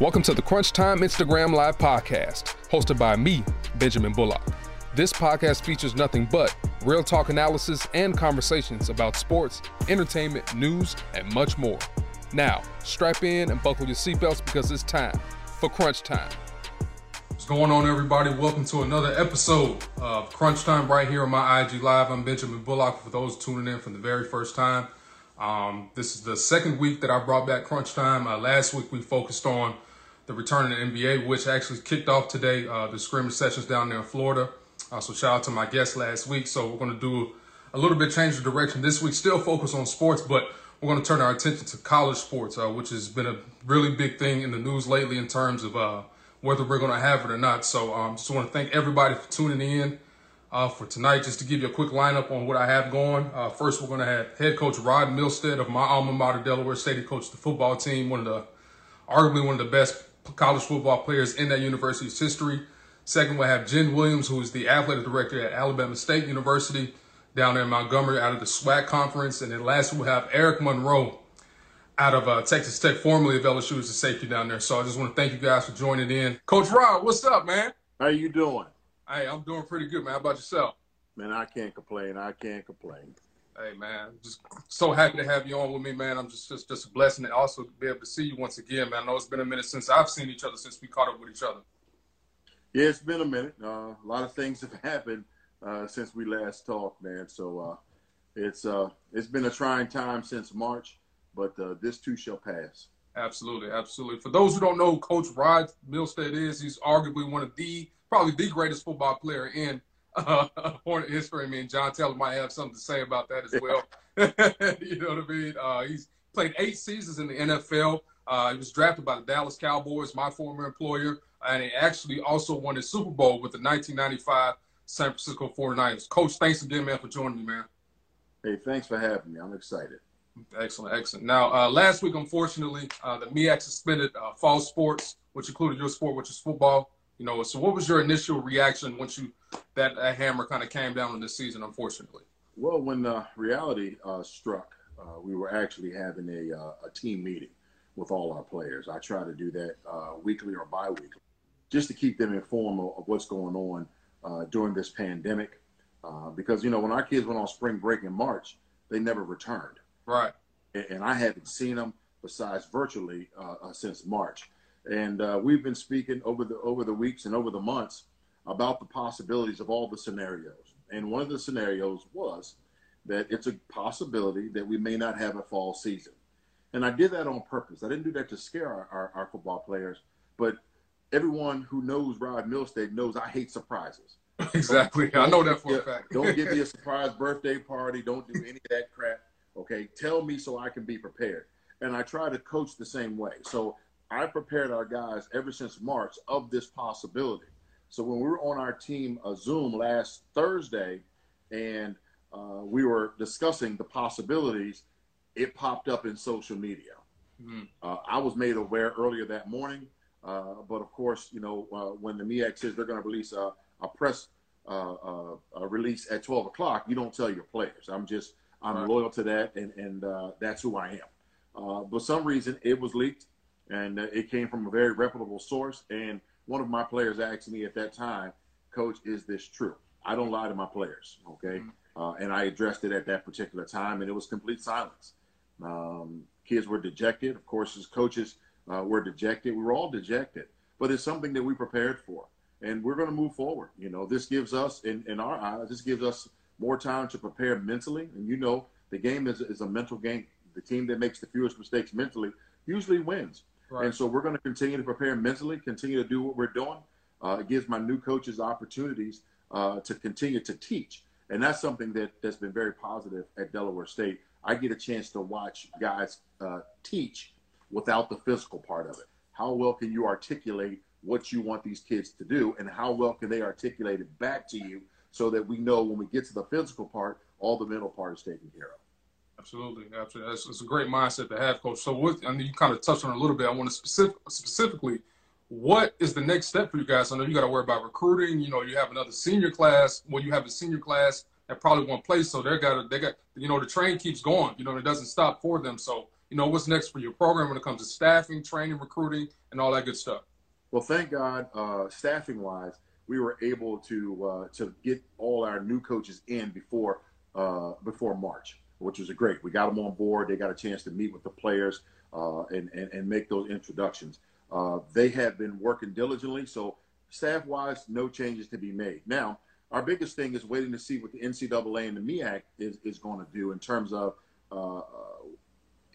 Welcome to the Crunch Time Instagram Live podcast, hosted by me, Benjamin Bullock. This podcast features nothing but real talk analysis and conversations about sports, entertainment, news, and much more. Now, strap in and buckle your seatbelts because it's time for Crunch Time. What's going on, everybody? Welcome to another episode of Crunch Time right here on my IG Live. I'm Benjamin Bullock for those tuning in for the very first time. Um, this is the second week that I brought back Crunch Time. Uh, last week we focused on the return of the NBA, which actually kicked off today, uh, the scrimmage sessions down there in Florida. Uh, so shout out to my guest last week. So we're going to do a little bit change of direction this week, still focus on sports, but we're going to turn our attention to college sports, uh, which has been a really big thing in the news lately in terms of uh, whether we're going to have it or not. So um, just want to thank everybody for tuning in uh, for tonight. Just to give you a quick lineup on what I have going. Uh, first, we're going to have head coach Rod Milstead of my alma mater, Delaware State. He coached the football team, one of the arguably one of the best college football players in that university's history. Second, we'll have Jen Williams, who is the athletic director at Alabama State University down there in Montgomery out of the SWAC conference. And then last, we'll have Eric Monroe out of uh, Texas Tech, formerly of LSU, as a safety down there. So I just want to thank you guys for joining in. Coach Rod, what's up, man? How you doing? Hey, I'm doing pretty good, man. How about yourself? Man, I can't complain. I can't complain. Hey man, just so happy to have you on with me, man. I'm just just just a blessing to also be able to see you once again, man. I know it's been a minute since I've seen each other since we caught up with each other. Yeah, it's been a minute. Uh, a lot of things have happened uh, since we last talked, man. So uh, it's uh, it's been a trying time since March, but uh, this too shall pass. Absolutely, absolutely. For those who don't know who Coach Rod Milstead is, he's arguably one of the probably the greatest football player in uh, Hornet history. I mean, John Taylor might have something to say about that as well. you know what I mean? Uh, he's played eight seasons in the NFL. Uh, he was drafted by the Dallas Cowboys, my former employer, and he actually also won the Super Bowl with the 1995 San Francisco 49ers. Coach, thanks again, man, for joining me, man. Hey, thanks for having me. I'm excited. Excellent, excellent. Now, uh, last week, unfortunately, uh, the MEAC suspended uh, fall sports, which included your sport, which is football. You know, so what was your initial reaction once you that, that hammer kind of came down on this season? Unfortunately. Well, when uh, reality uh, struck, uh, we were actually having a, uh, a team meeting with all our players. I try to do that uh, weekly or biweekly, just to keep them informed of, of what's going on uh, during this pandemic. because you know, when our kids went on spring break in March, they never returned. Right. And, and I haven't seen them besides virtually since March. And uh, we've been speaking over the over the weeks and over the months about the possibilities of all the scenarios. And one of the scenarios was that it's a possibility that we may not have a fall season. And I did that on purpose. I didn't do that to scare our, our, our football players, but everyone who knows Rod Milstead knows I hate surprises. Exactly. I know that for a fact. don't give me a surprise birthday party. Don't do any of that crap. Okay. Tell me so I can be prepared. And I try to coach the same way. So I prepared our guys ever since March of this possibility. So when we were on our team uh, Zoom last Thursday, and uh, we were discussing the possibilities, it popped up in social media. Mm-hmm. Uh, I was made aware earlier that morning, uh, but of course, you know, uh, when the MEAC says they're going to release a, a press uh, a release at 12 o'clock, you don't tell your players. I'm just I'm right. loyal to that, and and that's who I am. but some reason it was leaked and uh, it came from a very reputable source. And one of my players asked me at that time, "Coach, is this true?" I don't lie to my players, okay? Mm-hmm. Uh, and I addressed it at that particular time, and it was complete silence. Um, kids were dejected, of course. As coaches uh, were dejected, we were all dejected. But it's something that we prepared for, and we're going to move forward. You know, this gives us, in, in our eyes, this gives us more time to prepare mentally. And you know, the game is, is a mental game. The team that makes the fewest mistakes mentally usually wins. Right. And so we're going to continue to prepare mentally, continue to do what we're doing. Uh, it gives my new coaches opportunities uh, to continue to teach. And that's something that, that's been very positive at Delaware State. I get a chance to watch guys uh, teach without the physical part of it. How well can you articulate what you want these kids to do, and how well can they articulate it back to you so that we know when we get to the physical part, all the mental part is taken care of. Absolutely, absolutely. That's, that's a great mindset to have, coach. So, what I mean, you kind of touched on a little bit. I want to specific, specifically, what is the next step for you guys? I know you got to worry about recruiting. You know, you have another senior class. Well, you have a senior class that probably won't play, so they got they got you know the train keeps going. You know, it doesn't stop for them. So, you know, what's next for your program when it comes to staffing, training, recruiting, and all that good stuff? Well, thank God, uh, staffing wise, we were able to uh, to get all our new coaches in before uh, before March, which was great. We got them on board. They got a chance to meet with the players uh, and, and, and make those introductions. Uh, they have been working diligently, so staff wise, no changes to be made. Now, our biggest thing is waiting to see what the NCAA and the MEAC is, is going to do in terms of uh,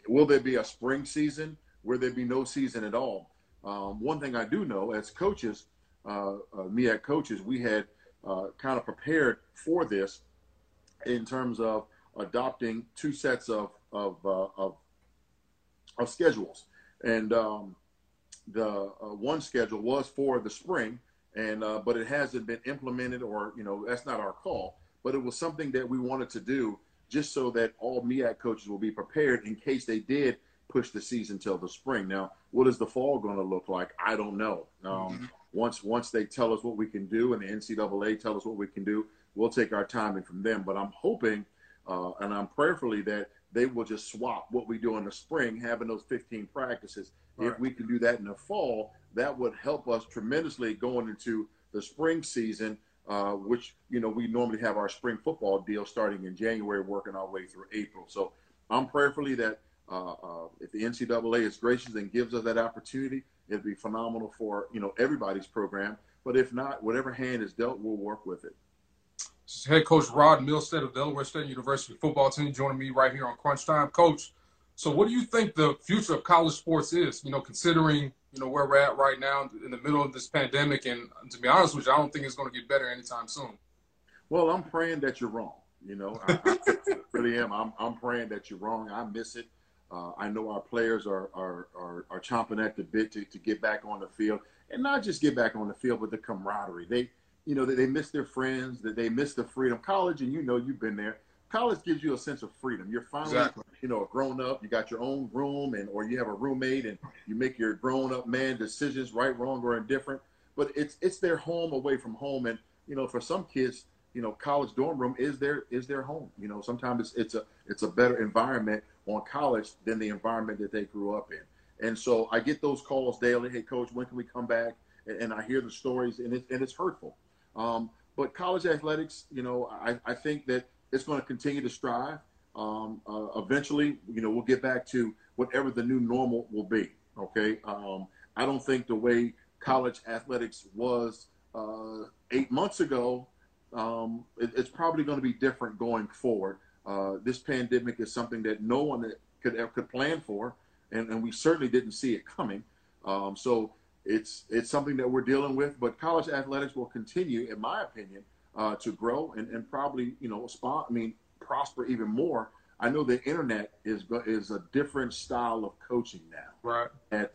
will there be a spring season? Will there be no season at all? Um, one thing I do know as coaches, uh, uh, coaches, we had uh, kind of prepared for this in terms of adopting two sets of of, uh, of, of schedules, and um, the uh, one schedule was for the spring, and uh, but it hasn't been implemented, or you know that's not our call, but it was something that we wanted to do just so that all MEAC coaches will be prepared in case they did push the season till the spring. Now, what is the fall going to look like? I don't know. Um, mm-hmm. Once once they tell us what we can do, and the NCAA tell us what we can do, we'll take our timing from them. But I'm hoping, uh, and I'm prayerfully that they will just swap what we do in the spring, having those 15 practices. Right. If we can do that in the fall, that would help us tremendously going into the spring season. Uh, which you know we normally have our spring football deal starting in January, working our way through April. So I'm prayerfully that uh, uh, if the NCAA is gracious and gives us that opportunity, it'd be phenomenal for you know everybody's program. But if not, whatever hand is dealt, we'll work with it. Head coach Rod Milstead of Delaware State University football team joining me right here on Crunch Time. Coach, so what do you think the future of college sports is? You know, considering you know where we're at right now in the middle of this pandemic, and to be honest with you, I don't think it's going to get better anytime soon. Well, I'm praying that you're wrong. You know, I, I really am. I'm, I'm praying that you're wrong. I miss it. Uh, I know our players are, are, are, are, chomping at the bit to, to get back on the field and not just get back on the field, but the camaraderie. They, you know, they, they miss their friends, that they miss the freedom. College, and you know, you've been there. College gives you a sense of freedom. You're finally, exactly. you know, a grown up. You got your own room, and or you have a roommate, and you make your grown up man decisions, right, wrong, or indifferent. But it's it's their home away from home, and you know, for some kids, you know, college dorm room is their is their home. You know, sometimes it's it's a it's a better environment on college than the environment that they grew up in. And so I get those calls daily. Hey, coach, when can we come back? And, and I hear the stories, and, it's and it's hurtful. Um, but college athletics, you know, I, I think that it's going to continue to strive. Um, uh, eventually, you know, we'll get back to whatever the new normal will be. Okay. Um, I don't think the way college athletics was uh, eight months ago, um, it, it's probably going to be different going forward. Uh, this pandemic is something that no one could could plan for, and, and we certainly didn't see it coming. Um, so it's it's something that we're dealing with. But college athletics will continue, in my opinion, uh, to grow and, and probably you know spot. I mean, prosper even more. I know the internet is is a different style of coaching now, right? That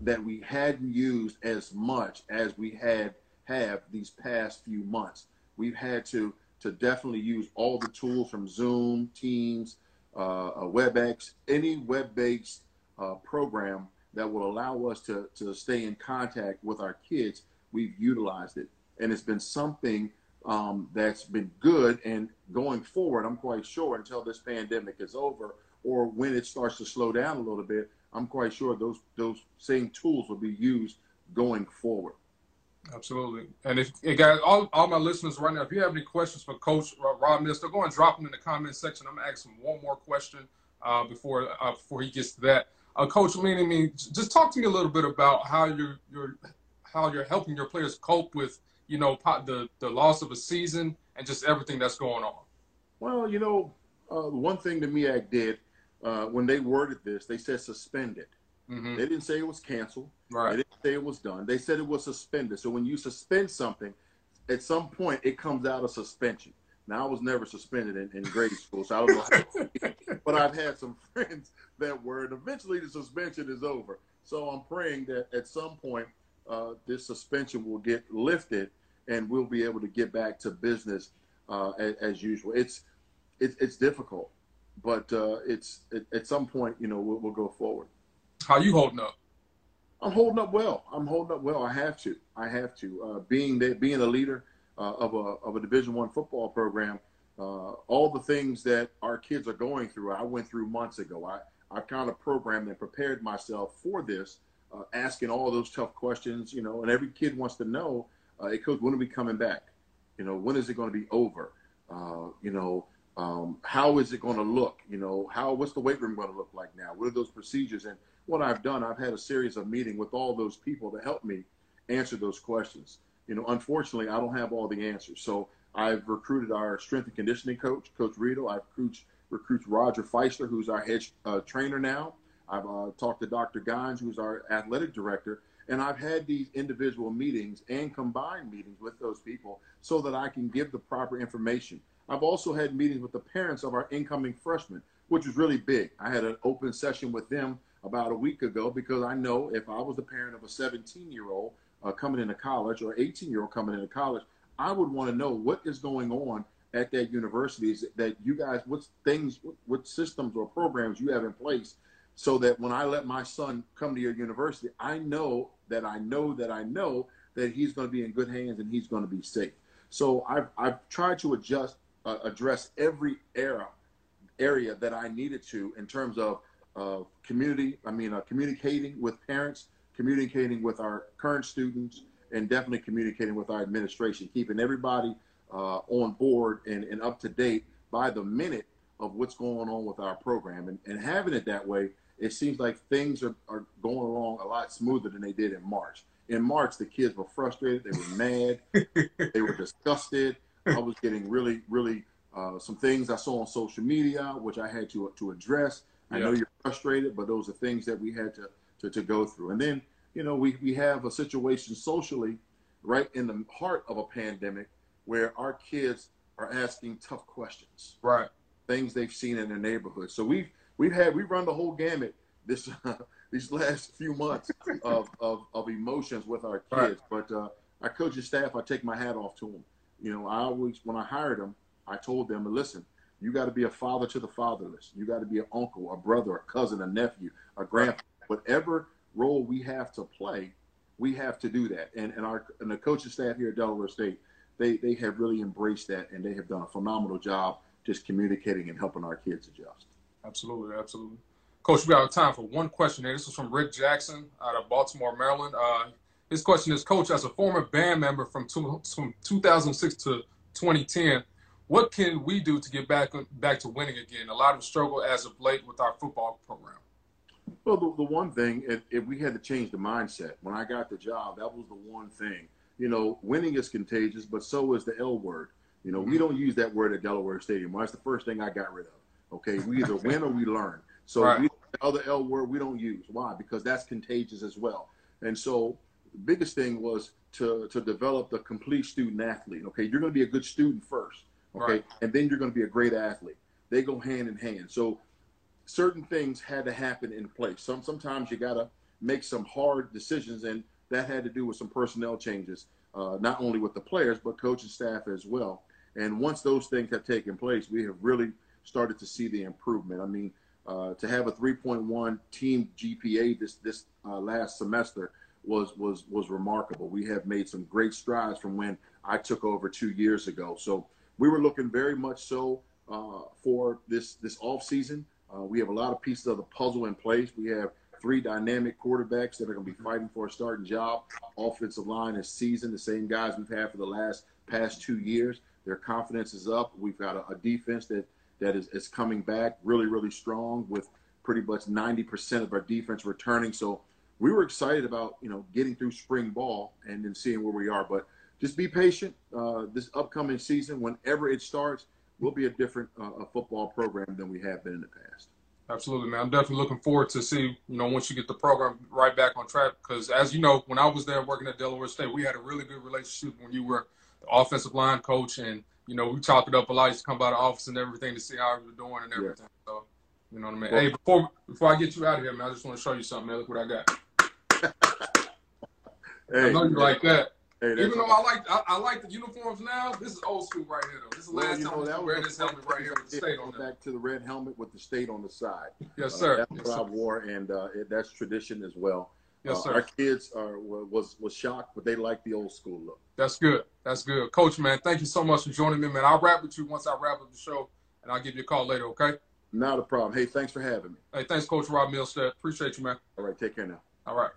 that we hadn't used as much as we had have these past few months. We've had to to definitely use all the tools from Zoom, Teams, uh, uh WebEx, any web-based uh, program that will allow us to, to stay in contact with our kids. We've utilized it, and it's been something um, that's been good. And going forward, I'm quite sure until this pandemic is over, or when it starts to slow down a little bit, I'm quite sure those those same tools will be used going forward. Absolutely. And if guys, all, all my listeners right now, if you have any questions for Coach Rod Milstead, go and drop them in the comment section. I'm gonna ask him one more question uh, before uh, before he gets to that. Uh, Coach, I mean, just talk to me a little bit about how you're you're how you're helping your players cope with you know the the loss of a season and just everything that's going on. Well, you know, uh, one thing the MEAC did uh, when they worded this, they said suspended. Mm-hmm. They didn't say it was canceled. Right. They didn't say it was done. They said it was suspended. So when you suspend something, at some point it comes out of suspension. Now I was never suspended in, in grade school, so I don't know. But I've had some friends that and eventually the suspension is over. So I'm praying that at some point uh, this suspension will get lifted, and we'll be able to get back to business uh, as, as, usual. It's it, it's difficult, but uh, it's it, at some point, you know, we'll, we'll go forward. How you holding up? I'm holding up well. I'm holding up well. I have to. I have to. Uh, being that, being a leader uh, of a of a Division One football program, uh, all the things that our kids are going through, I went through months ago. I I've kind of programmed and prepared myself for this, uh, asking all those tough questions, you know, and every kid wants to know, uh, hey, coach, when are we coming back? You know, when is it going to be over? Uh, you know, um, how is it going to look? You know, how what's the weight room going to look like now? What are those procedures? And what I've done, I've had a series of meeting with all those people to help me answer those questions. You know, unfortunately, I don't have all the answers. So I've recruited our strength and conditioning coach, Coach Rito. I've recruited, recruited Roger Feisler, who's our head uh, trainer now. I've uh, talked to Dr. Gines, who's our athletic director, and I've had these individual meetings and combined meetings with those people so that I can give the proper information. I've also had meetings with the parents of our incoming freshmen, which was really big. I had an open session with them about a week ago because I know if I was the parent of a 17 year old uh, coming into college or 18 year old coming into college, I would want to know what is going on at that university is that you guys, what things, what systems or programs you have in place so that when I let my son come to your university, I know that I know that I know that he's going to be in good hands and he's going to be safe. So I've, I've tried to adjust, uh, address every era, area that I needed to in terms of uh, community, I mean, uh, communicating with parents, communicating with our current students, and definitely communicating with our administration, keeping everybody uh, on board and, and up to date by the minute of what's going on with our program. And, and having it that way, it seems like things are, are going along a lot smoother than they did in March. In March, the kids were frustrated, they were mad, they were disgusted. I was getting really, really uh, some things I saw on social media, which I had to to address. I know you're frustrated, but those are things that we had to, to, to go through. And then, you know, we, we have a situation socially right in the heart of a pandemic where our kids are asking tough questions. Right. Things they've seen in their neighborhood. So we've we've had we run the whole gamut this uh, these last few months of, of, of emotions with our kids. Right. But uh, our coaching staff, I take my hat off to them. You know, I always when I hired them, I told them, listen, you got to be a father to the fatherless. You got to be an uncle, a brother, a cousin, a nephew, a grandpa. Whatever role we have to play, we have to do that. And and our and the coaching staff here at Delaware State, they they have really embraced that and they have done a phenomenal job just communicating and helping our kids adjust. Absolutely, absolutely. Coach, we have time for one question here. This is from Rick Jackson out of Baltimore, Maryland. Uh, his question is, Coach, as a former band member from, two, from 2006 to 2010, what can we do to get back back to winning again? A lot of struggle as of late with our football program. Well, the, the one thing, if, if we had to change the mindset, when I got the job, that was the one thing. You know, winning is contagious, but so is the L word. You know, we mm-hmm. don't use that word at Delaware Stadium. That's the first thing I got rid of. Okay, we either win or we learn. So right. we, the other L word we don't use. Why? Because that's contagious as well. And so the biggest thing was to to develop the complete student athlete. Okay, you're going to be a good student first. Okay. Right. And then you're going to be a great athlete. They go hand in hand. So certain things had to happen in place. Some sometimes you got to make some hard decisions, and that had to do with some personnel changes, uh, not only with the players but coaching staff as well. And once those things have taken place, we have really started to see the improvement. I mean, uh, to have a 3.1 team GPA this this uh, last semester was was was remarkable. We have made some great strides from when I took over two years ago. So we were looking very much so uh, for this this off season. Uh, we have a lot of pieces of the puzzle in place. We have three dynamic quarterbacks that are going to be fighting for a starting job. Offensive line is seasoned, the same guys we've had for the last past two years. Their confidence is up. We've got a, a defense that that is, is coming back really, really strong with pretty much 90% of our defense returning. So we were excited about you know getting through spring ball and then seeing where we are. But just be patient. Uh, this upcoming season, whenever it starts, will be a different uh, football program than we have been in the past. Absolutely, man. I'm definitely looking forward to see, you know, once you get the program right back on track. Because as you know, when I was there working at Delaware State, we had a really good relationship when you were the offensive line coach, and you know, we talked it up a lot. used to come by the office and everything to see how we were doing and everything. Yeah. So, you know what I mean. Well, hey, before before I get you out of here, man, I just want to show you something, man. Look what I got. hey, I know you like that. Hey, Even though I like I, I, like the uniforms now, this is old school right here though. This is the well, last time know, we wear this helmet right here with the state on it. Back to the red helmet with the state on the side. Yes, sir. Uh, that's yes, what sir. I wore, and uh, it, that's tradition as well. Yes, uh, sir. Our kids are was was shocked, but they like the old school look. That's good. That's good, Coach. Man, thank you so much for joining me, man. I'll wrap with you once I wrap up the show, and I'll give you a call later. Okay. Not a problem. Hey, thanks for having me. Hey, thanks, Coach Rod Milstead. Appreciate you, man. All right, take care now. All right.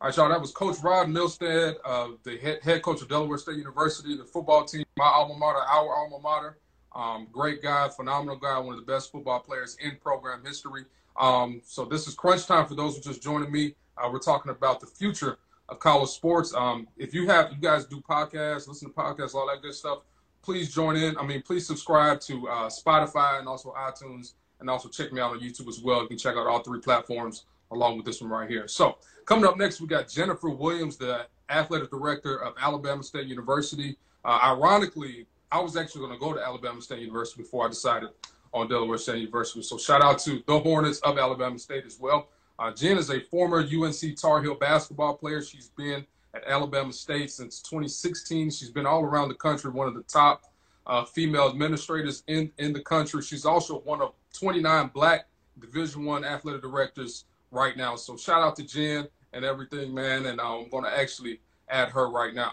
All right, y'all. That was Coach Rod Milstead, uh, the head, head coach of Delaware State University, the football team, my alma mater, our alma mater. Um, great guy, phenomenal guy, one of the best football players in program history. Um, so this is crunch time for those who just joining me. Uh, we're talking about the future of college sports. Um, if you have, you guys do podcasts, listen to podcasts, all that good stuff. Please join in. I mean, please subscribe to uh, Spotify and also iTunes, and also check me out on YouTube as well. You can check out all three platforms along with this one right here. So coming up next, we got Jennifer Williams, the athletic director of Alabama State University. Uh, ironically, I was actually going to go to Alabama State University before I decided on Delaware State University. So shout out to the Hornets of Alabama State as well. Uh, Jen is a former UNC Tar Heel basketball player. She's been at Alabama State since 2016. She's been all around the country, one of the top uh, female administrators in, in the country. She's also one of 29 black Division One athletic directors right now. So shout out to Jen and everything, man. And I'm going to actually add her right now.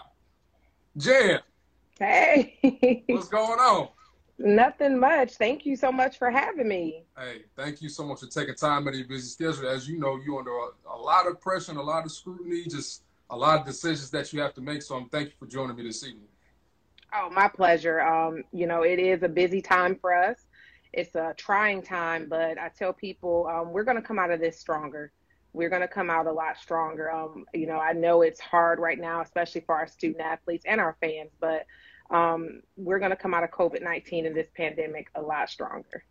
Jen. Hey. what's going on? Nothing much. Thank you so much for having me. Hey, thank you so much for taking time out of your busy schedule. As you know, you're under a, a lot of pressure and a lot of scrutiny, just a lot of decisions that you have to make. So I'm thank you for joining me this evening. Oh, my pleasure. Um, you know, it is a busy time for us it's a trying time, but I tell people um, we're going to come out of this stronger. We're going to come out a lot stronger. Um, you know, I know it's hard right now, especially for our student athletes and our fans, but um, we're going to come out of COVID 19 and this pandemic a lot stronger.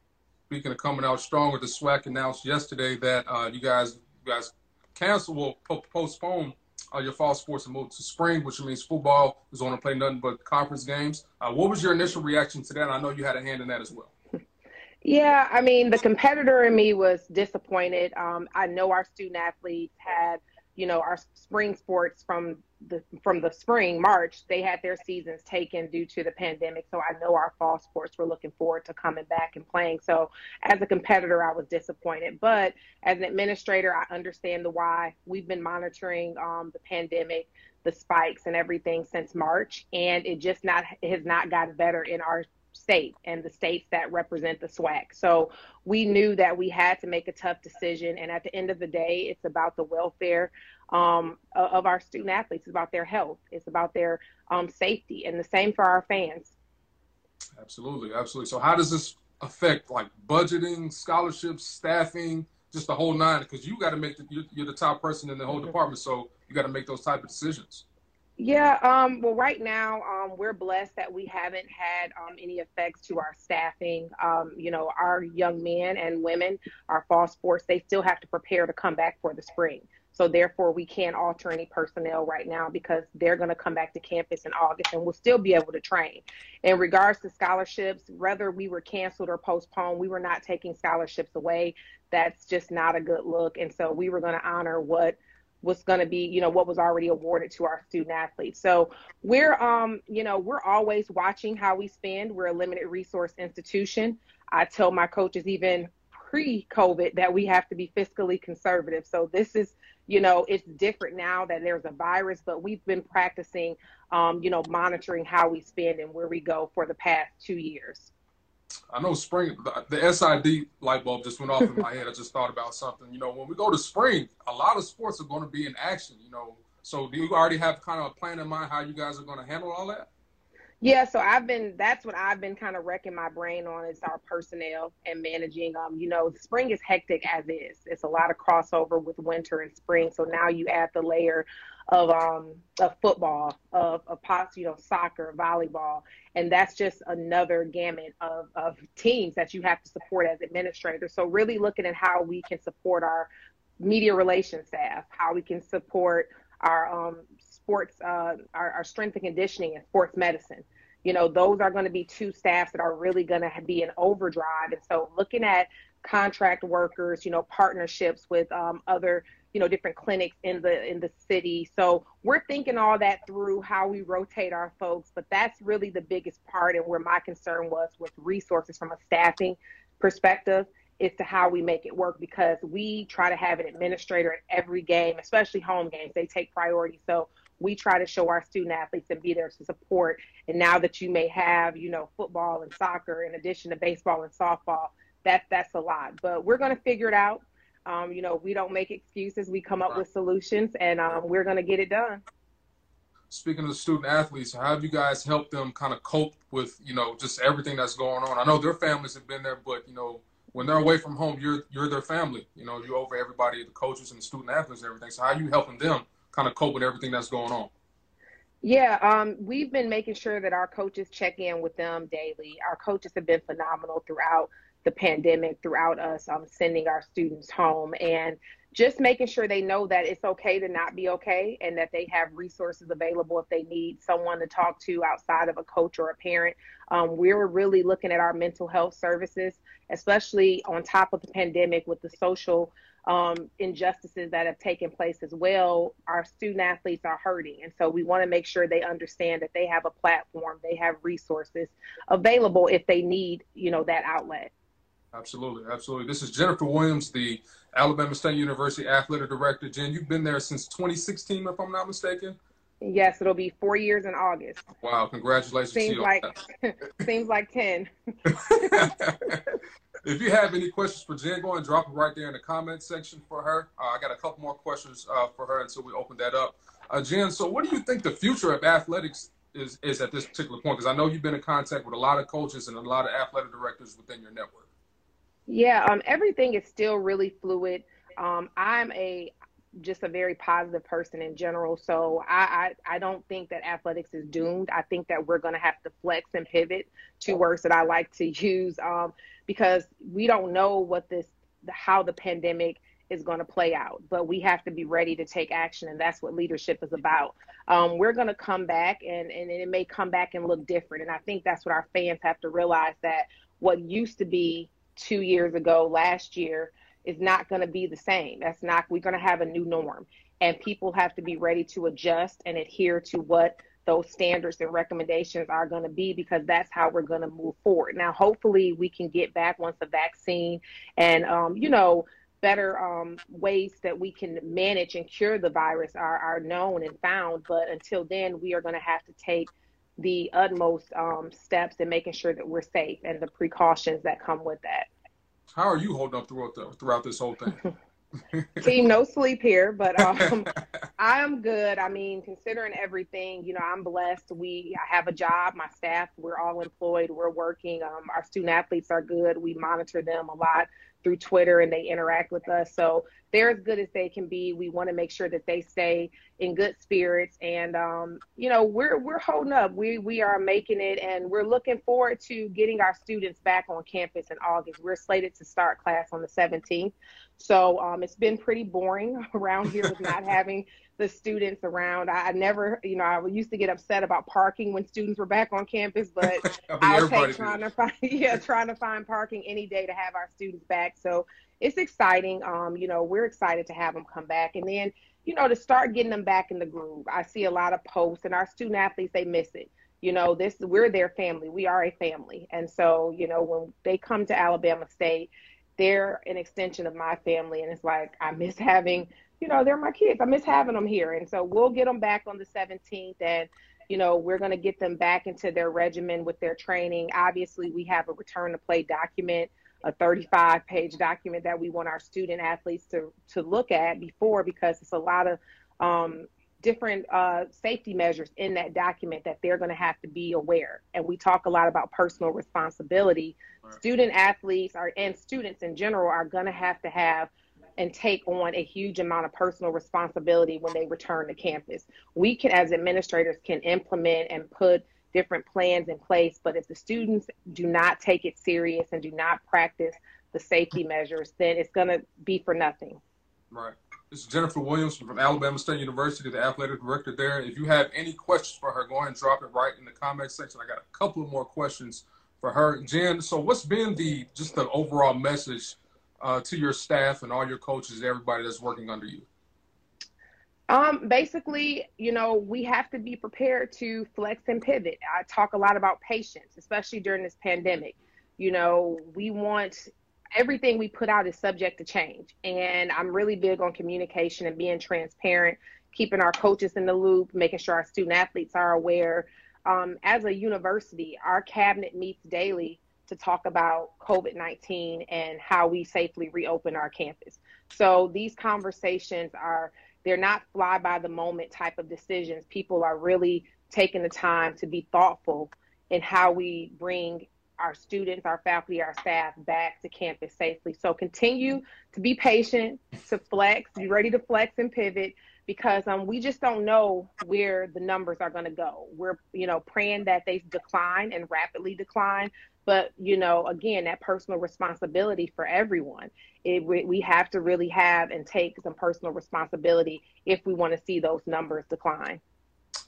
Speaking of coming out stronger, the SWAC announced yesterday that uh, you guys you guys cancel will po- postpone uh, your fall sports and move to spring, which means football is going to play nothing but conference games. Uh, what was your initial reaction to that? I know you had a hand in that as well. Yeah, I mean, the competitor in me was disappointed. Um, I know our student athletes had, you know, our spring sports from the from the spring March. They had their seasons taken due to the pandemic. So I know our fall sports were looking forward to coming back and playing. So as a competitor, I was disappointed. But as an administrator, I understand the why. We've been monitoring um, the pandemic, the spikes, and everything since March, and it just not it has not gotten better in our state and the states that represent the SWAC. So we knew that we had to make a tough decision. And at the end of the day, it's about the welfare um, of our student athletes. It's about their health. It's about their um, safety. And the same for our fans. Absolutely. Absolutely. So how does this affect like budgeting, scholarships, staffing, just the whole nine? Because you got to make the, you're, you're, the top person in the whole mm-hmm. department. So you got to make those type of decisions. Yeah, um, well, right now um, we're blessed that we haven't had um, any effects to our staffing. Um, you know, our young men and women, our fall sports, they still have to prepare to come back for the spring. So therefore, we can't alter any personnel right now because they're going to come back to campus in August and we'll still be able to train. In regards to scholarships, whether we were canceled or postponed, we were not taking scholarships away. That's just not a good look. And so we were going to honor what was going to be, you know, what was already awarded to our student athletes. So we're, um, you know, we're always watching how we spend. We're a limited resource institution. I tell my coaches even pre-COVID that we have to be fiscally conservative. So this is, you know, it's different now that there's a virus, but we've been practicing, um, you know, monitoring how we spend and where we go for the past two years. I know spring, the, SID light bulb just went off in my head. I just thought about something. You know, when we go to spring, a lot of sports are going to be in action. You know, so do you already have kind of a plan in mind how you guys are going to handle all that? Yeah, so I've been that's what I've been kind of wrecking my brain on is our personnel and managing um you know, spring is hectic as is. It's a lot of crossover with winter and spring. So now you add the layer of um of football, of of you know, soccer, volleyball, and that's just another gamut of of teams that you have to support as administrators. So really looking at how we can support our media relations staff, how we can support our um sports, uh, our, our strength and conditioning and sports medicine. You know, those are going to be two staffs that are really going to be in overdrive. And so looking at contract workers, you know, partnerships with um, other, you know, different clinics in the in the city. So we're thinking all that through how we rotate our folks, but that's really the biggest part and where my concern was with resources from a staffing perspective is to how we make it work because we try to have an administrator at every game, especially home games. They take priority. So we try to show our student athletes and be there to support. And now that you may have, you know, football and soccer in addition to baseball and softball, that that's a lot. But we're going to figure it out. Um, you know, we don't make excuses. We come up right. with solutions, and um, we're going to get it done. Speaking of the student athletes, how have you guys helped them kind of cope with, you know, just everything that's going on? I know their families have been there, but you know, when they're away from home, you're you're their family. You know, you're over everybody, the coaches and the student athletes and everything. So how are you helping them kind of cope with everything that's going on? Yeah, um, we've been making sure that our coaches check in with them daily. Our coaches have been phenomenal throughout the pandemic, throughout us um, sending our students home, and just making sure they know that it's okay to not be okay and that they have resources available if they need someone to talk to outside of a coach or a parent. Um, we're really looking at our mental health services, especially on top of the pandemic with the social um, injustices that have taken place as well, our student athletes are hurting. And so we want to make sure they understand that they have a platform, they have resources available if they need, you know, that outlet. Absolutely, absolutely. This is Jennifer Williams, the Alabama State University Athletic Director. Jen, you've been there since 2016, if I'm not mistaken. Yes, it'll be four years in August. Wow, congratulations seems like seems like ten. if you have any questions for Jen, go and drop it right there in the comment section for her. Uh, I got a couple more questions uh, for her until we open that up. Uh, Jen, so what do you think the future of athletics is, is at this particular point? Because I know you've been in contact with a lot of coaches and a lot of athletic directors within your network. Yeah, um, everything is still really fluid. Um, I'm a just a very positive person in general. So I, I, I don't think that athletics is doomed. I think that we're going to have to flex and pivot. Two words that I like to use um, because we don't know what this how the pandemic is going to play out, but we have to be ready to take action, and that's what leadership is about. Um, we're going to come back, and and it may come back and look different, and I think that's what our fans have to realize that what used to be two years ago, last year is not going to be the same. That's not, we're going to have a new norm. And people have to be ready to adjust and adhere to what those standards and recommendations are going to be because that's how we're going to move forward. Now, hopefully, we can get back once the vaccine and, um, you know, better um, ways that we can manage and cure the virus are, are known and found. But until then, we are going to have to take the utmost um, steps and making sure that we're safe and the precautions that come with that. How are you holding up throughout the, throughout this whole thing? Team no sleep here, but um, I'm good. I mean, considering everything, you know, I'm blessed. We I have a job. My staff, we're all employed. We're working. Um, our student athletes are good. We monitor them a lot through Twitter and they interact with us. So they're as good as they can be. We want to make sure that they stay in good spirits and um, you know, we're we're holding up. We we are making it and we're looking forward to getting our students back on campus in August. We're slated to start class on the 17th. So um, it's been pretty boring around here with not having the students around. I, I, never, you know, I used to get upset about parking when students were back on campus, but I will take trying to find, yeah, trying to find parking any day to have our students back. So it's exciting. Um, you know, we're excited to have them come back, and then, you know, to start getting them back in the groove. I see a lot of posts, and our student athletes they miss it. You know, this we're their family. We are a family, and so you know when they come to Alabama State, they're an extension of my family, and it's like I miss having you know, they're my kids. I miss having them here. And so we'll get them back on the 17th and, you know, we're going to get them back into their regimen with their training. Obviously, we have a return to play document, a 35 page document that we want our student athletes to, to look at before because it's a lot of um, different uh, safety measures in that document that they're going to have to be aware. And we talk a lot about personal responsibility. Right. Student athletes are, and students in general are going to have to have and take on a huge amount of personal responsibility when they return to campus. We can, as administrators, can implement and put different plans in place, but if the students do not take it serious and do not practice the safety measures, then it's going to be for nothing. Right. This is Jennifer Williams from Alabama State University, the athletic director there. If you have any questions for her, go ahead and drop it right in the comment section. I got a couple of more questions for her. Jen, so what's been the just the overall message uh, to your staff and all your coaches, everybody that's working under you? Um, basically, you know, we have to be prepared to flex and pivot. I talk a lot about patience, especially during this pandemic. You know, we want everything we put out is subject to change. And I'm really big on communication and being transparent, keeping our coaches in the loop, making sure our student athletes are aware. Um, as a university, our cabinet meets daily to talk about COVID 19 and how we safely reopen our campus. So these conversations are, they're not fly by the moment type of decisions. People are really taking the time to be thoughtful in how we bring our students, our faculty, our staff back to campus safely. So continue to be patient, to flex, be ready to flex and pivot because um, we just don't know where the numbers are going to go. We're, you know, praying that they decline and rapidly decline. But, you know, again, that personal responsibility for everyone. It, we have to really have and take some personal responsibility if we want to see those numbers decline.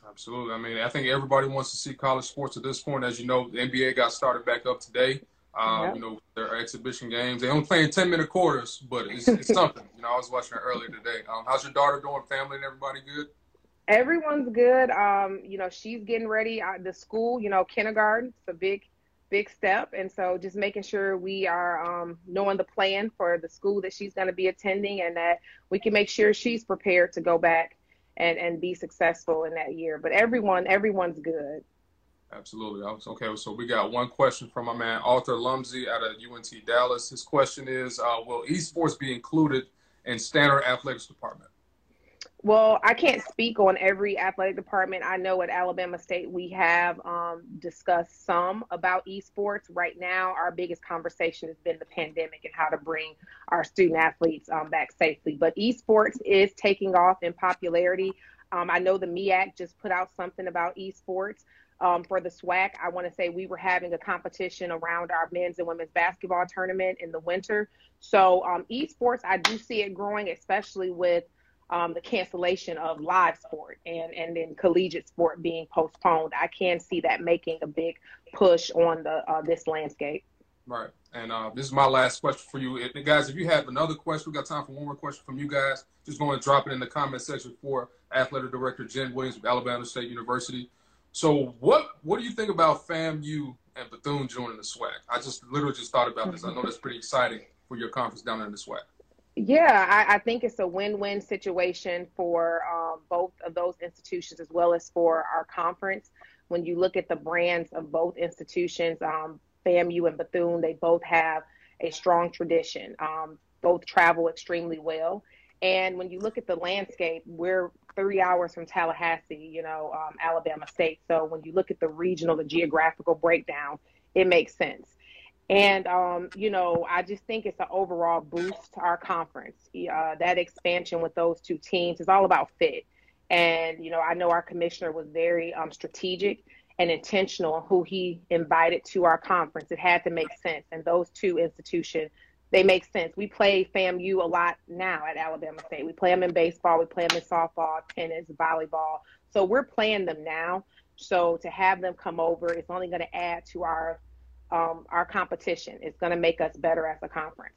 Absolutely. I mean, I think everybody wants to see college sports at this point. As you know, the NBA got started back up today. Um, yep. You know, their exhibition games. They only playing 10 minute quarters, but it's, it's something. You know, I was watching it earlier today. Um, how's your daughter doing? Family and everybody good? Everyone's good. Um, you know, she's getting ready. Uh, the school, you know, kindergarten, it's a big, big step. And so just making sure we are um, knowing the plan for the school that she's going to be attending and that we can make sure she's prepared to go back and and be successful in that year. But everyone, everyone's good. Absolutely. Okay, so we got one question from my man Arthur Lumsey out of UNT Dallas. His question is, uh, will esports be included in standard athletics department? Well, I can't speak on every athletic department. I know at Alabama State we have um, discussed some about esports. Right now, our biggest conversation has been the pandemic and how to bring our student athletes um, back safely. But esports is taking off in popularity. Um, I know the MEAC just put out something about esports. Um, for the SWAC, I want to say we were having a competition around our men's and women's basketball tournament in the winter. So, um, esports, I do see it growing, especially with um, the cancellation of live sport and and then collegiate sport being postponed. I can see that making a big push on the uh, this landscape. Right, and uh, this is my last question for you, if, guys. If you have another question, we got time for one more question from you guys. Just going to drop it in the comment section for Athletic Director Jen Williams of Alabama State University. So, what what do you think about FAMU and Bethune joining the SWAC? I just literally just thought about this. I know that's pretty exciting for your conference down in the SWAC. Yeah, I, I, think it's a win-win situation for um, both of those institutions as well as for our conference. When you look at the brands of both institutions, um, FAMU and Bethune, they both have a strong tradition. Um, both travel extremely well. And when you look at the landscape, we're three hours from Tallahassee, you know, um, Alabama State. So when you look at the regional, the geographical breakdown, it makes sense. And, um, you know, I just think it's an overall boost to our conference. Uh, that expansion with those two teams is all about fit. And, you know, I know our commissioner was very um, strategic and intentional who he invited to our conference. It had to make sense. And those two institutions, they make sense. We play FAMU a lot now at Alabama State. We play them in baseball, we play them in softball, tennis, volleyball. So we're playing them now. So to have them come over, it's only going to add to our um, our competition. It's going to make us better as a conference.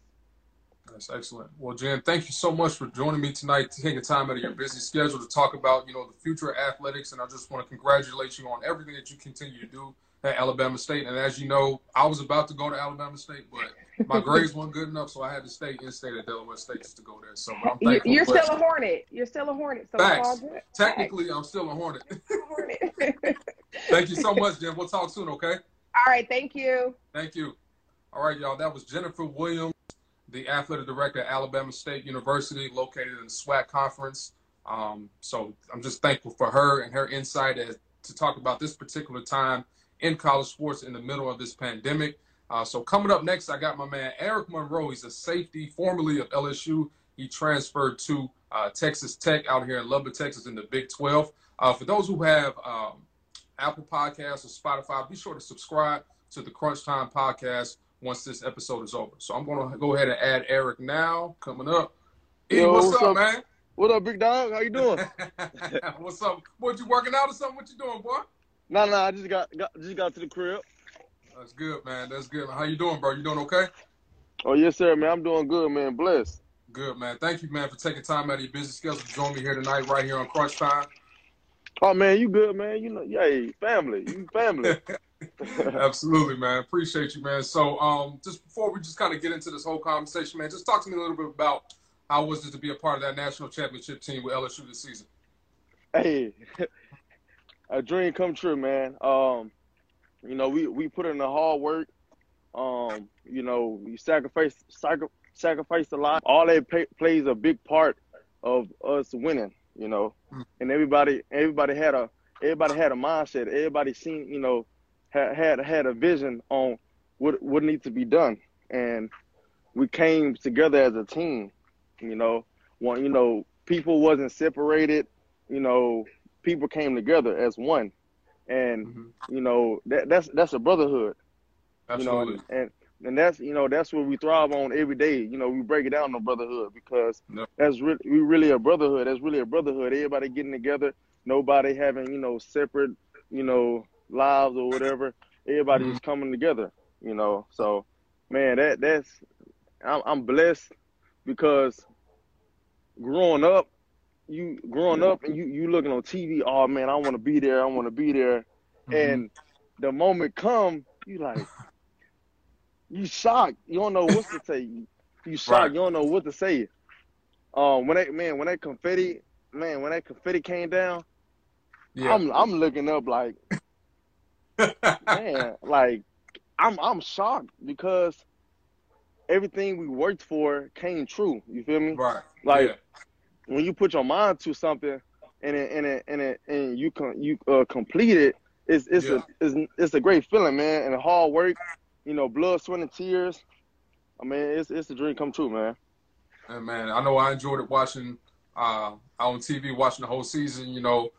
That's excellent. Well, Jen, thank you so much for joining me tonight, taking time out of your busy schedule to talk about, you know, the future of athletics. And I just want to congratulate you on everything that you continue to do at Alabama State. And as you know, I was about to go to Alabama State, but my grades weren't good enough, so I had to stay in state at Delaware State just to go there. So I'm thankful. You're still a Hornet. You're still a Hornet. So Facts. Technically, Facts. I'm still a Hornet. Hornet. Thank you so much, Jen. We'll talk soon, okay? All right. Thank you. Thank you. All right, y'all. That was Jennifer Williams, the athletic director at Alabama State University, located in the SWAC conference. Um, so I'm just thankful for her and her insight as, to talk about this particular time in college sports in the middle of this pandemic. Uh, so coming up next, I got my man Eric Monroe. He's a safety formerly of LSU. He transferred to uh, Texas Tech out here in Lubbock, Texas, in the Big 12. Uh, for those who have um, Apple Podcasts or Spotify, be sure to subscribe to the Crunch Time podcast once this episode is over. So I'm going to go ahead and add Eric now. Coming up. Yo, what's, what's, up, up, man? What up, big dog? How you doing? what's up? What you working out or something? What you doing, boy? No, no, I just got, got just got to the crib. That's good, man. That's good. How you doing, bro? You doing okay? Oh yes, sir, man. I'm doing good, man. Blessed. Good, man. Thank you, man, for taking time out of your busy schedule to join me here tonight, right here on Crunch Time. Oh man, you good, man. You know, yeah, family. You family. Absolutely, man. Appreciate you, man. So, um, just before we just kind of get into this whole conversation, man, just talk to me a little bit about how was it to be a part of that national championship team with LSU this season. Hey, a dream come true, man. Um, you know, we we put in the hard work. Um, you know, you sacrifice sacri- sacrifice a lot. All that pay, plays a big part of us winning. You know, and everybody everybody had a everybody had a mindset. Everybody seen you know had had had a vision on what what needs to be done, and we came together as a team. You know, one you know people wasn't separated. You know, people came together as one, and Mhm. you know that that's that's a brotherhood. Absolutely. You know, and, and and that's you know that's what we thrive on every day. You know, we break it down on brotherhood because Yep. that's really we really a brotherhood. That's really a brotherhood. Everybody getting together. Nobody having you know separate you know lives or whatever. Everybody Mhm. just coming together. You know, so man, that that's I'm, I'm blessed because growing up, you growing up and you you looking on TV. Oh man, I want to be there. I want to be there. Mhm. And the moment come, you like, you shocked. You don't know what to say. You, you shocked. Right. You don't know what to say. Um, when that man, when that confetti, man, when that confetti came down, yeah. I'm I'm looking up like, man, like I'm I'm shocked because everything we worked for came true. You feel me? right. Like yeah. when you put your mind to something and it, and it, and it, and you can you uh, complete it, it's it's Yeah. a it's, it's a great feeling, man. And hard work, you know, blood, sweat, and tears. I mean, it's it's a dream come true, man. And man, I know I enjoyed it watching uh, on TV, watching the whole season. You know,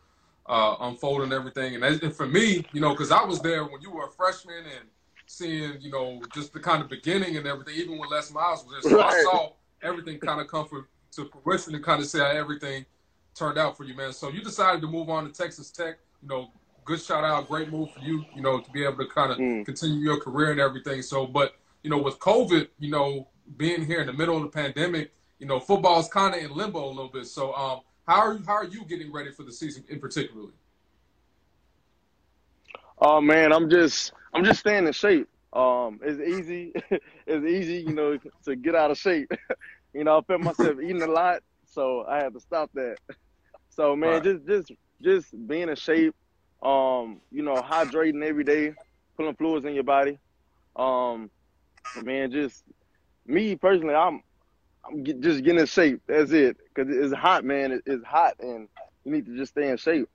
uh, unfold and everything. And, and for me, you know, because I was there when you were a freshman and seeing, you know, just the kind of beginning and everything. Even when Les Miles was there, so I saw everything kind of come for, to fruition and kind of see how everything turned out for you, man. So you decided to move on to Texas Tech. You know, good shout out, great move for you. You know, to be able to kind of Mm. continue your career and everything. So, but you know, with COVID, you know, being here in the middle of the pandemic, you know, football's kind of in limbo a little bit. So, um, how are you, how are you getting ready for the season in particularly? Oh man, I'm just I'm just staying in shape. Um, it's easy, it's easy, you know, to get out of shape. you know, I felt myself eating a lot, so I had to stop that. So man, Right. just just just being in shape. Um, you know, hydrating every day, putting fluids in your body. Um, man, just me personally, I'm I'm get, just getting in shape. That's it, cause it's hot, man. It, it's hot, and you need to just stay in shape.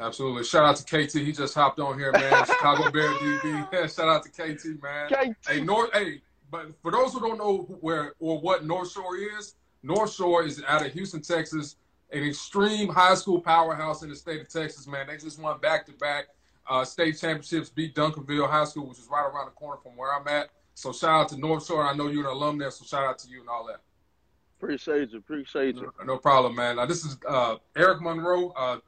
Absolutely. Shout out to KT. He just hopped on here, man. Chicago Bear DB. Yeah, shout out to KT, man. Okay. Hey, North. Hey, but for those who don't know where or what North Shore is, North Shore is out of Houston, Texas, an extreme high school powerhouse in the state of Texas. Man, they just won back to back state championships, beat Duncanville High School, which is right around the corner from where I'm at. So shout out to North Shore. I know you're an alum there, so shout out to you and all that. Appreciate you. Appreciate you. No, no problem, man. Now, this is uh, Eric Monroe, uh,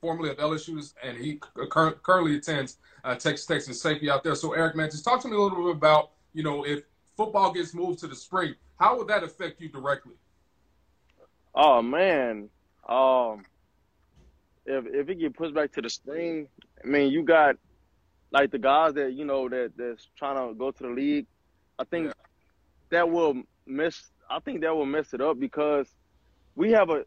formerly of LSU, and he cur- currently attends uh, Texas Tech and safety out there. So, Eric, man, just talk to me a little bit about, you know, if football gets moved to the spring, how would that affect you directly? Oh man, um, if if it get pushed back to the spring, I mean, you got like the guys that you know that that's trying to go to the league. I think Yeah. that will mess. I think that will mess it up because we have a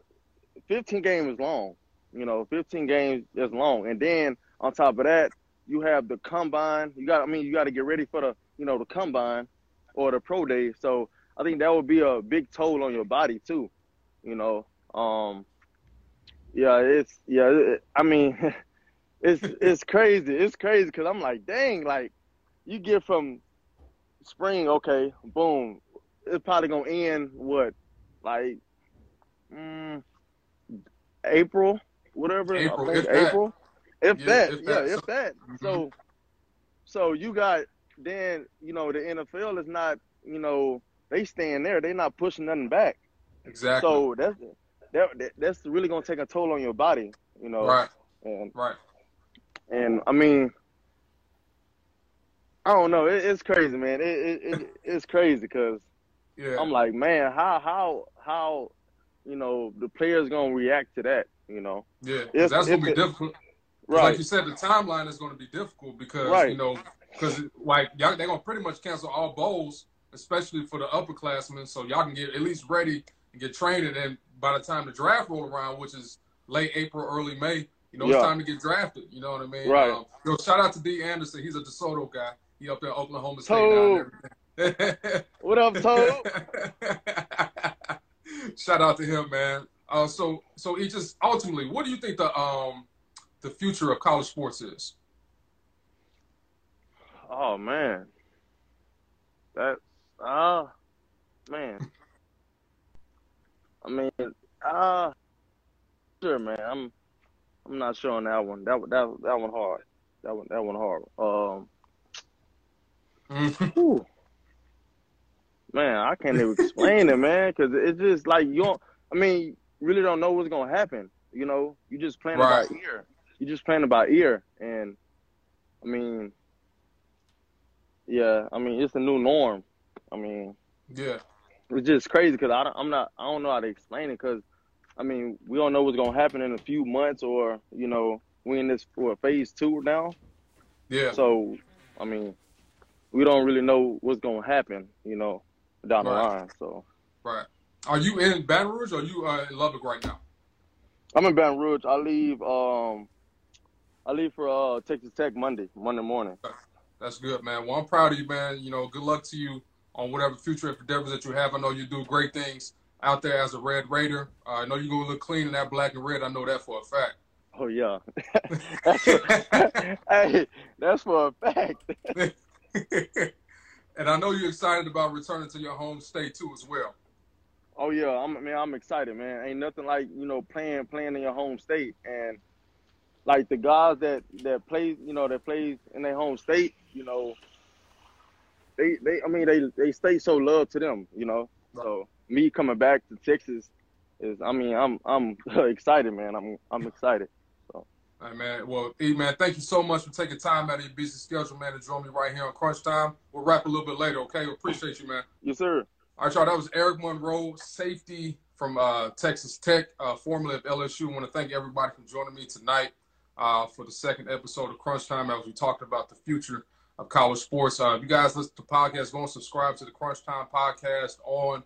15 game is long. You know, 15 games is long, and then on top of that, you have the combine. You got, I mean, you got to get ready for the you know the combine or the pro day. So I think that would be a big toll on your body too you know um yeah it's yeah it, i mean it's it's crazy it's crazy because i'm like dang like you get from spring okay boom it's probably gonna end what like mm, april whatever April, if that. if Yeah, that if yeah that. if that Mhm. so so you got then you know the nfl is not you know they staying there they're not pushing nothing back Exactly. so that's that, that that's really gonna take a toll on your body, you know. right, And right. and I mean, I don't know. It, it's crazy, man. It, it, it it's crazy because Yeah. I'm like, man, how how how you know the players gonna react to that, you know? yeah, that's going to be difficult. Right. Like you said, the timeline is going to be difficult because, Right. you know, because like y'all, they're going to pretty much cancel all bowls, especially for the upperclassmen. So y'all can get at least ready and get trained. And then by the time the draft roll around, which is late April, early May, you know, Yeah. it's time to get drafted. You know what I mean? Right. Um, yo, shout out to D. Anderson. He's a DeSoto guy. He up in Oklahoma State. Toe. what up, Toe? Shout out to him, man. Uh, so so he just ultimately, what do you think the um the future of college sports is? Oh man, that's ah uh, man. I mean, ah, uh, sure, man. I'm I'm not sure on that one. That that that one hard. That one that one hard. Um, mm-hmm. man, I can't even explain it, man, because it's just like you don't. I mean, really don't know what's gonna happen. You know, you just playing right. by ear. You just playing by ear, and I mean, yeah, I mean it's a new norm. I mean, yeah, it's just crazy because I don't, I'm not I don't know how to explain it because I mean we don't know what's gonna happen in a few months or you know we in this for phase two now. Yeah. So I mean we don't really know what's gonna happen. You know down right. the line. So. Right. Are you in Baton Rouge or are you uh, in Lubbock right now? I'm in Baton Rouge. I leave. Um, I leave for uh, Texas Tech Monday, Monday morning. That's good, man. Well, I'm proud of you, man. You know, good luck to you on whatever future endeavors that you have. I know you do great things out there as a Red Raider. Uh, I know you're gonna look clean in that black and red. I know that for a fact. Oh yeah. hey, that's for a fact. and I know you're excited about returning to your home state too, as well. Oh yeah, I'm I man, I'm excited, man. Ain't nothing like you know playing playing in your home state, and like the guys that that play, you know, that plays in their home state, you know, they they I mean they they stay so love to them, you know. So me coming back to Texas is I mean I'm I'm excited, man. I'm I'm excited. All right, man. Well, E man, thank you so much for taking time out of your busy schedule, man, to join me right here on Crunch Time. We'll wrap a little bit later, okay? We appreciate you, man. Yes, sir. All right, y'all. That was Eric Monroe, safety from uh, Texas Tech, uh, formerly of LSU. I want to thank everybody for joining me tonight uh, for the second episode of Crunch Time as we talked about the future of college sports. Uh, if you guys listen to podcasts, go and subscribe to the Crunch Time podcast on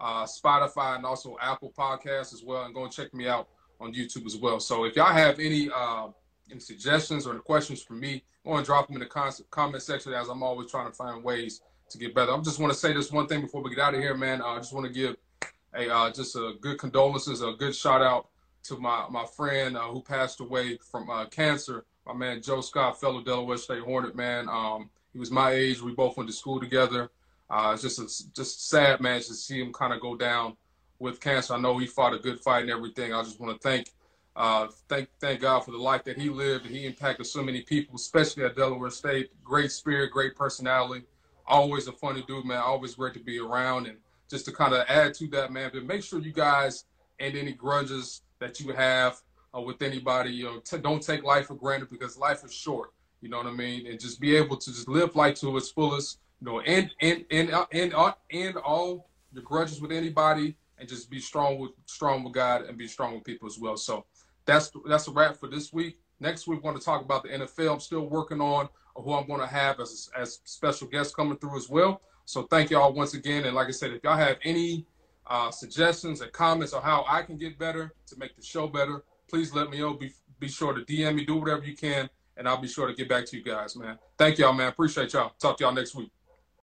uh, Spotify and also Apple Podcasts as well, and go and check me out on YouTube as well. So if y'all have any uh, any suggestions or any questions for me, go and drop them in the comment section as I'm always trying to find ways to get better. I just want to say this one thing before we get out of here, man. I just want to give a uh, just a good condolences, a good shout out to my my friend uh, who passed away from uh, cancer my man Joe Scott, fellow Delaware State Hornet man. Um, he was my age. We both went to school together. Uh, it's just a, just sad, man, to see him kind of go down with cancer. I know he fought a good fight and everything. I just want to thank uh, thank thank God for the life that he lived. He impacted so many people, especially at Delaware State. Great spirit, great personality. Always a funny dude, man. Always great to be around. And just to kind of add to that, man, but make sure you guys end any grudges that you have uh, with anybody. You know, don't take life for granted because life is short. You know what I mean? And just be able to just live life to its fullest. You know, and and and uh, and uh, end all your grudges with anybody, and just be strong with strong with God and be strong with people as well. So that's that's a wrap for this week. Next week, we're going to talk about the NFL. I'm still working on who I'm going to have as as special guests coming through as well. So thank y'all once again. And like I said, if y'all have any uh, suggestions and comments on how I can get better to make the show better, please let me know. Be, be sure to DM me, do whatever you can, and I'll be sure to get back to you guys, man. Thank y'all, man. Appreciate y'all. Talk to y'all next week.